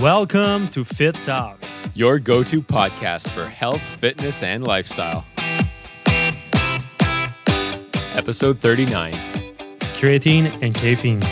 Welcome to Fitt Talk. your go to podcast for health, fitness, and lifestyle. Episode 39. Creatine and caffeine.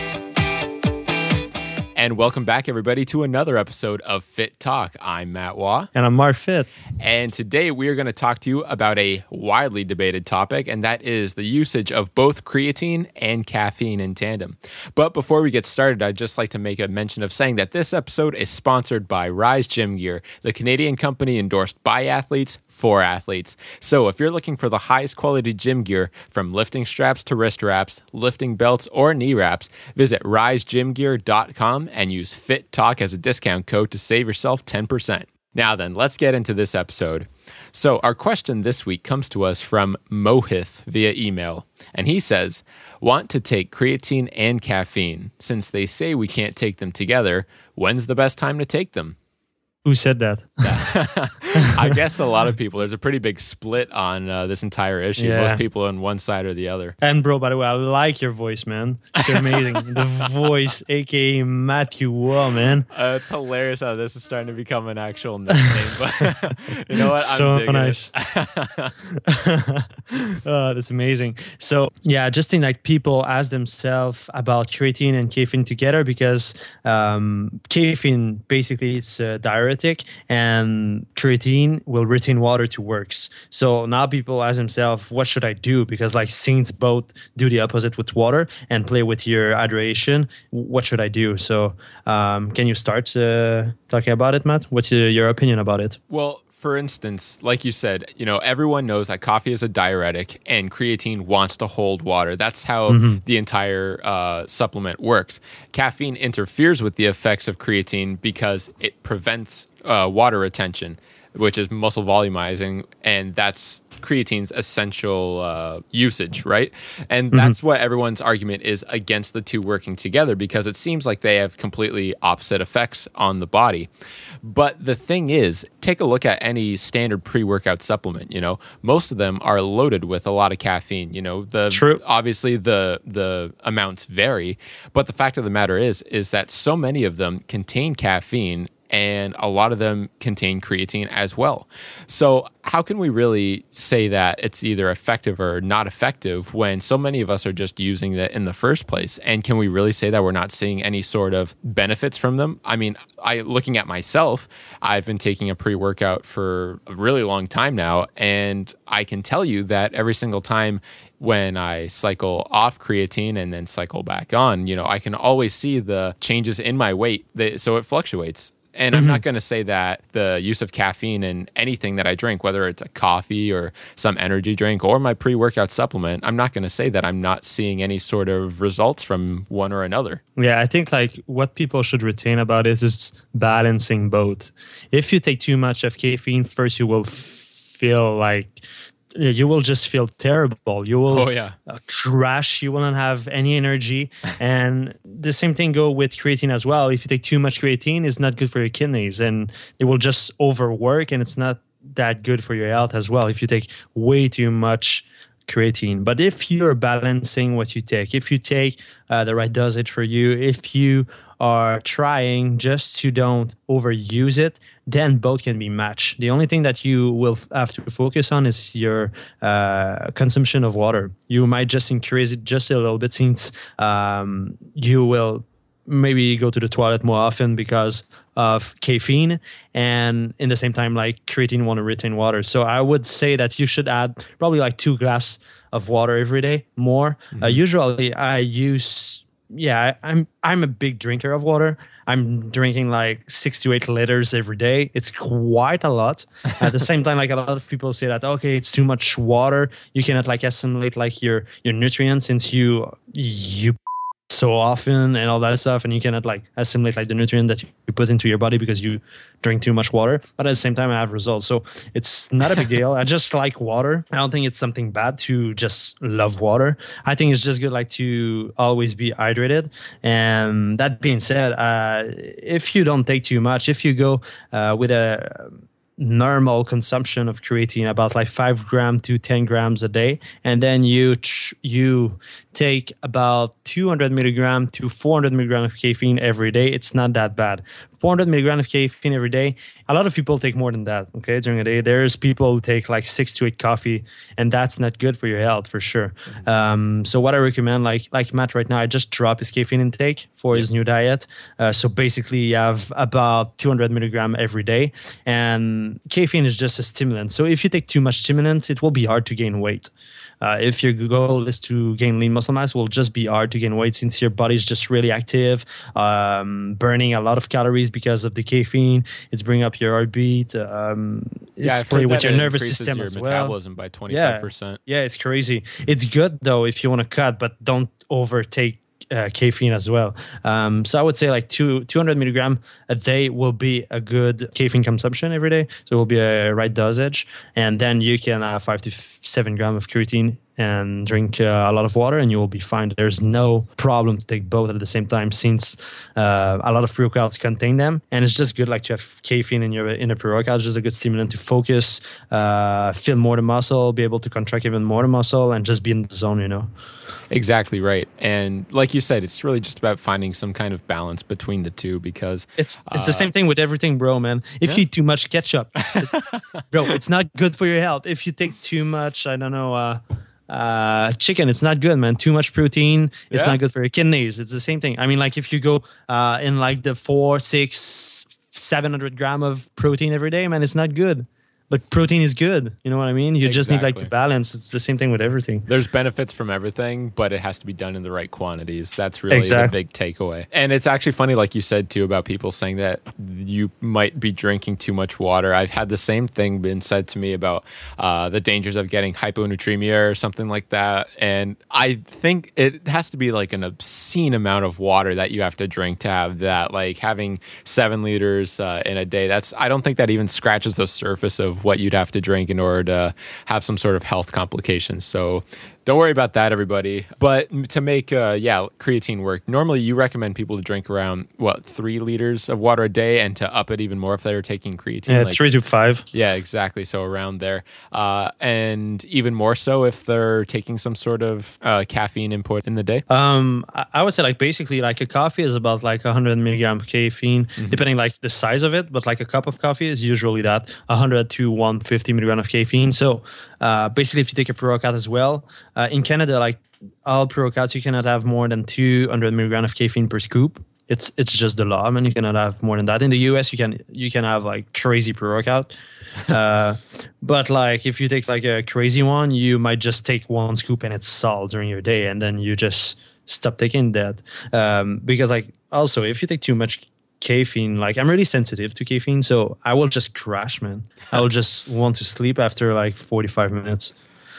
And welcome back, everybody, to another episode of Fitt Talk. I'm Matt Waugh. And I'm Marc Fitt. And today we are going to talk to you about a widely debated topic, and that is the usage of both creatine and caffeine in tandem. But before we get started, I'd just like to make a mention of saying that this episode is sponsored by Rise Gym Gear, the Canadian company endorsed by athletes for athletes. So if you're looking for the highest quality gym gear, from lifting straps to wrist wraps, lifting belts, or knee wraps, visit risegymgear.com and use Fitt Talk as a discount code to save yourself 10%. Now, then, let's get into this episode. So, our question this week comes to us from Mohith via email. And he says, Want to take creatine and caffeine. Since they say we can't take them together, when's the best time to take them? Who said that? I guess a lot of people, there's a pretty big split on uh, this entire issue. Yeah. Most people on one side or the other. And bro, by the way, I like your voice, man. It's amazing. the voice, aka Matthew Waugh, man. Uh, it's hilarious how this is starting to become an actual nickname. But you know what? So digging it. nice. oh, that's amazing. So yeah, just think like people ask themselves about creatine and caffeine together because um, caffeine basically it's a diuretic and creatine will retain water to works. So now people ask themselves, what should I do? Because like since both do the opposite with water and play with your hydration, what should I do? So um, can you start uh, talking about it, Matt? What's your, your opinion about it? Well, for instance, like you said, you know, everyone knows that coffee is a diuretic and creatine wants to hold water. That's how the entire uh, supplement works. Caffeine interferes with the effects of creatine because it prevents uh, water retention, which is muscle volumizing, and that's creatine's essential uh, usage, right? And that's what everyone's argument is against the two working together because it seems like they have completely opposite effects on the body. But the thing is, take a look at any standard pre-workout supplement, you know, most of them are loaded with a lot of caffeine, you know, the True. obviously the the amounts vary, but the fact of the matter is is that so many of them contain caffeine and a lot of them contain creatine as well. So, how can we really say that it's either effective or not effective when so many of us are just using it in the first place? And can we really say that we're not seeing any sort of benefits from them? I mean, I looking at myself, I've been taking a pre-workout for a really long time now and I can tell you that every single time when I cycle off creatine and then cycle back on, you know, I can always see the changes in my weight. So it fluctuates. And I'm not mm-hmm. going to say that the use of caffeine in anything that I drink, whether it's a coffee or some energy drink or my pre workout supplement, I'm not going to say that I'm not seeing any sort of results from one or another. Yeah, I think like what people should retain about it is balancing both. If you take too much of caffeine, first you will feel like you will just feel terrible. You will Oh, yeah. uh, crash. You will not have any energy. and the same thing go with creatine as well. If you take too much creatine, it's not good for your kidneys, and it will just overwork, and it's not that good for your health as well. If you take way too much creatine. But if you're balancing what you take, if you take uh, the right dosage for you, if you are trying just to don't overuse it, then both can be matched. The only thing that you will have to focus on is your uh, consumption of water. You might just increase it just a little bit since um, you will maybe go to the toilet more often because of caffeine and in the same time like creatine want to retain water so i would say that you should add probably like two glass of water every day more uh, usually i use yeah i'm i'm a big drinker of water. I'm drinking like six to eight liters every day. It's quite a lot. At the same time like a lot of people say that okay it's too much water. You cannot like assimilate like your your nutrients since you you so often and all that stuff and you cannot like assimilate like the nutrient that you put into your body because you drink too much water. But at the same time i have results. So it's not a big deal. I just like water. I don't think it's something bad to just love water. I think it's just good like to always be hydrated. And that being said uh, if you don't take too much if you go uh, with a normal consumption of creatine about like 5 gram to 10 grams a day. And then you tr- you take about 200 milligram to 400 milligram of caffeine every day. It's not that bad 400 milligram of caffeine every day. A lot of people take more than that. Okay, during a day, there's people who take like six to eight coffee, and that's not good for your health for sure. Mm-hmm. Um, so what I recommend, like like Matt right now, I just drop his caffeine intake for his new diet. Uh, so basically, you have about 200 milligram every day, and caffeine is just a stimulant. So if you take too much stimulant, it will be hard to gain weight. Uh, if your goal is to gain lean muscle mass, will just be hard to gain weight since your body is just really active, um, burning a lot of calories because of the caffeine. It's bringing up your heartbeat. Um, yeah, it's playing with your nervous system your as metabolism by twenty five percent. Yeah, it's crazy. It's good though if you want to cut, but don't overtake uh, caffeine as well. Um, so I would say like two 200 milligram a day will be a good caffeine consumption every day. So it will be a right dosage, and then you can have five to seven gram of creatine and drink uh, a lot of water and you will be fine there's no problem to take both at the same time since uh, a lot of pre-workouts contain them and it's just good like to have caffeine in your in a pre-workout it's just a good stimulant to focus uh, feel more the muscle be able to contract even more the muscle and just be in the zone you know exactly right. And like you said it's really just about finding some kind of balance between the two because it's it's the uh, same thing with everything bro man. If yeah. you eat too much ketchup bro it's not good for your health. If you take too much i don't know uh, uh, chicken it's not good man. Too much protein it's yeah. not good for your kidneys. It's the same thing. I mean like if you go uh, in like the four six 700 gram of protein every day man it's not good but protein is good. You know what I mean? You exactly. just need like to balance. It's the same thing with everything. There's benefits from everything, but it has to be done in the right quantities. That's really exactly. the big takeaway. And it's actually funny, like you said too, about people saying that you might be drinking too much water. I've had the same thing been said to me about uh, the dangers of getting hyponatremia or something like that. And I think it has to be like an obscene amount of water that you have to drink to have that. Like having seven liters uh, in a day. That's I don't think that even scratches the surface of what you'd have to drink in order to have some sort of health complications. So don't worry about that, everybody. But to make, uh, yeah, creatine work, normally you recommend people to drink around, what, three liters of water a day and to up it even more if they're taking creatine. Yeah, like, three to five. Yeah, exactly. So around there. Uh, and even more so if they're taking some sort of uh, caffeine input in the day. Um, I would say, like, basically, like a coffee is about like 100 milligram caffeine, mm-hmm. depending like the size of it. But like a cup of coffee is usually that 100 to 150 milligram of caffeine. So uh, basically, if you take a pre workout as well, uh, in Canada, like all pre workouts, you cannot have more than 200 milligram of caffeine per scoop. It's it's just the law, man. You cannot have more than that. In the US, you can you can have like crazy pre workout. uh, but like if you take like a crazy one, you might just take one scoop and it's all during your day, and then you just stop taking that. Um, because like also if you take too much caffeine like i'm really sensitive to caffeine so i will just crash man i will just want to sleep after like 45 minutes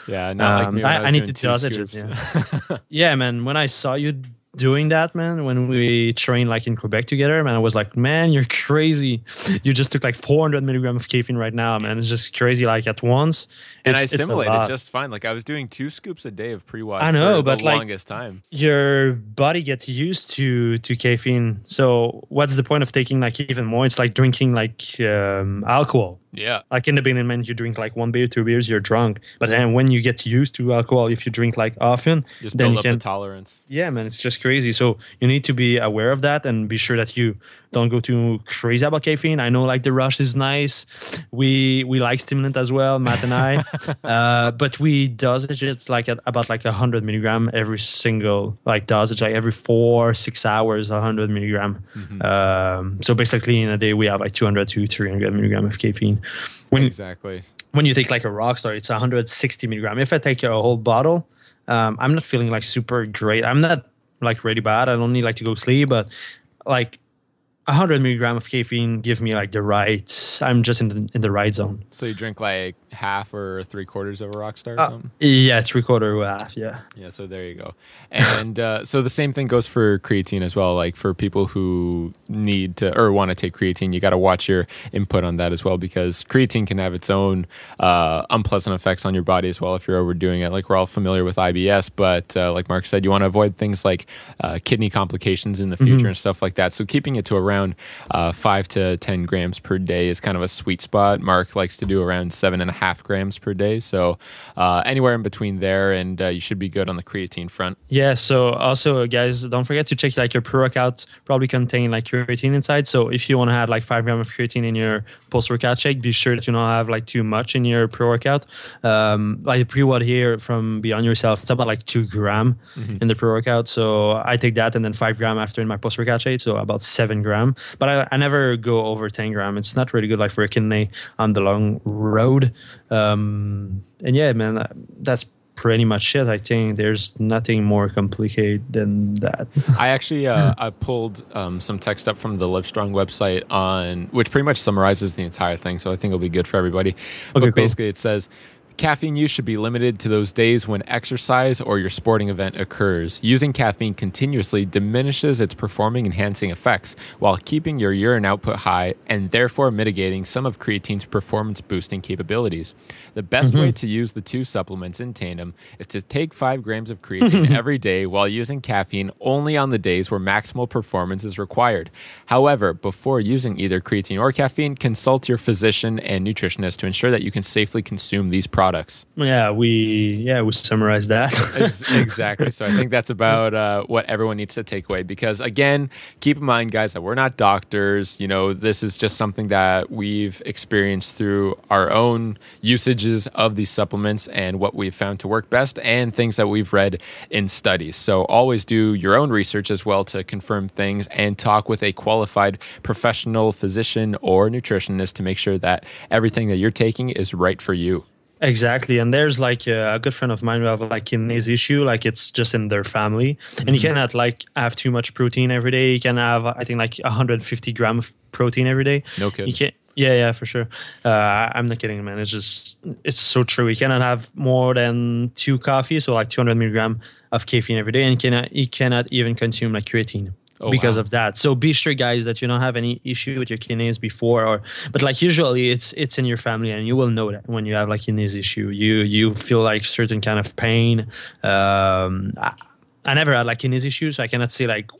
yeah, not um, like I, I, I need to dosage it. Yeah. yeah, man. When I saw you doing that, man, when we trained like in Quebec together, man, I was like, man, you're crazy. You just took like 400 milligram of caffeine right now, man. It's just crazy, like at once. And I assimilated just fine. Like I was doing two scoops a day of pre-wash. I know, but the like longest time. Your body gets used to to caffeine. So what's the point of taking like even more? It's like drinking like um, alcohol. Yeah. Like in the beginning, man, you drink like one beer, two beers, you're drunk. But then when you get used to alcohol, if you drink like often, just then build you up can, the tolerance. Yeah, man, it's just crazy. So you need to be aware of that and be sure that you don't go too crazy about caffeine. I know like the rush is nice. We we like stimulant as well, Matt and I. uh, but we dosage it like at about like a hundred milligram every single like dosage, like every four, six hours, a hundred milligram. Mm-hmm. Um, so basically in a day we have like 200 to 300 milligram of caffeine. When, exactly. When you take like a Rockstar, it's 160 milligram. If I take a whole bottle, um, I'm not feeling like super great. I'm not like really bad. I don't need like to go sleep, but like 100 milligram of caffeine give me like the right i'm just in the, in the right zone. So you drink like half or three quarters of a rockstar or uh, something? yeah three quarter or half yeah. Yeah so there you go. And uh, so the same thing goes for creatine as well like for people who need to or want to take creatine you got to watch your input on that as well because creatine can have its own uh, unpleasant effects on your body as well if you're overdoing it. Like we're all familiar with ibs but uh, like Marc said you want to avoid things like uh, kidney complications in the future mm-hmm. and stuff like that. So keeping it to around around uh, five to 10 grams per day is kind of a sweet spot. Marc likes to do around seven and a half grams per day. So uh, anywhere in between there, and uh, you should be good on the creatine front. Yeah. So also, guys, don't forget to check like your pre workout probably contain like creatine inside. So if you want to add like five grams of creatine in your post workout shake, be sure that you don't have like too much in your pre workout. Um, like pre what here from Beyond Yourself, it's about like two gram mm-hmm. in the pre workout. So I take that and then five gram after in my post workout shake, so about seven gram. But I, I never go over ten gram. It's not really good like for a kidney on the long road. Um, and yeah, man, that's pretty much it. I think there's nothing more complicated than that. I actually uh, I pulled um, some text up from the Livestrong website on which pretty much summarizes the entire thing. So I think it'll be good for everybody. Okay, but cool. basically, it says Caffeine use should be limited to those days when exercise or your sporting event occurs. Using caffeine continuously diminishes its performing enhancing effects while keeping your urine output high and therefore mitigating some of creatine's performance boosting capabilities. The best mm-hmm. way to use the two supplements in tandem is to take 5 grams of creatine every day while using caffeine only on the days where maximal performance is required. However, before using either creatine or caffeine, consult your physician and nutritionist to ensure that you can safely consume these products products. Yeah, we yeah we summarized that exactly. So I think that's about uh, what everyone needs to take away. Because again, keep in mind, guys, that we're not doctors. You know, this is just something that we've experienced through our own usages of these supplements and what we've found to work best, and things that we've read in studies. So always do your own research as well to confirm things, and talk with a qualified professional physician or nutritionist to make sure that everything that you're taking is right for you. Exactly, and there's like a, a, good friend of mine who have like in kidneys issue, like it's just in their family, mm-hmm. and you cannot like have too much protein every day. You can have I think like 150 gram of protein every day. No kidding. You can yeah, yeah, for sure. Uh, I'm not kidding, man. It's just it's so true. You cannot have more than two coffees, so like 200 milligram of caffeine every day, and you cannot you cannot even consume like creatine oh, because wow. of that. So be sure, guys, that you don't have any issue with your kidneys before, or but like usually it's it's in your family, and you will know that when you have like kidneys issue, you you feel like certain kind of pain. Um, I, I never had like kidneys issues, so I cannot say like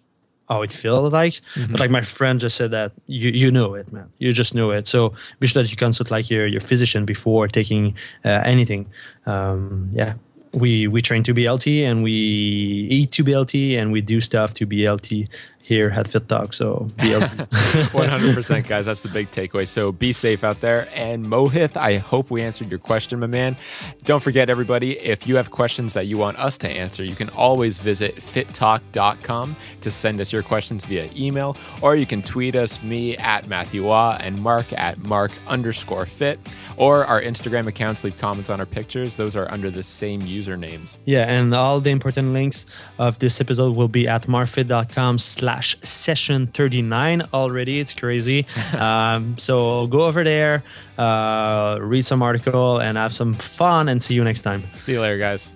how it feels like. Mm-hmm. But like my friend just said that you you know it, man. You just know it. So be sure that you consult like your your physician before taking uh, anything. Um, yeah, we we train to be healthy and we eat to healthy and we do stuff to healthy here at Fitt Talk. So be 100%, guys. That's the big takeaway. So be safe out there. And Mohith, I hope we answered your question, my man. Don't forget, everybody, if you have questions that you want us to answer, you can always visit fittalk.com to send us your questions via email, or you can tweet us, me at Matthew Ah and Marc at Marc underscore fitt, or our Instagram accounts. Leave comments on our pictures. Those are under the same usernames. Yeah, and all the important links of this episode will be at marcfitt.com slash slash session 39 already. It's crazy. um, so go over there, uh, read some article, and have some fun. And see you next time. See you later, guys.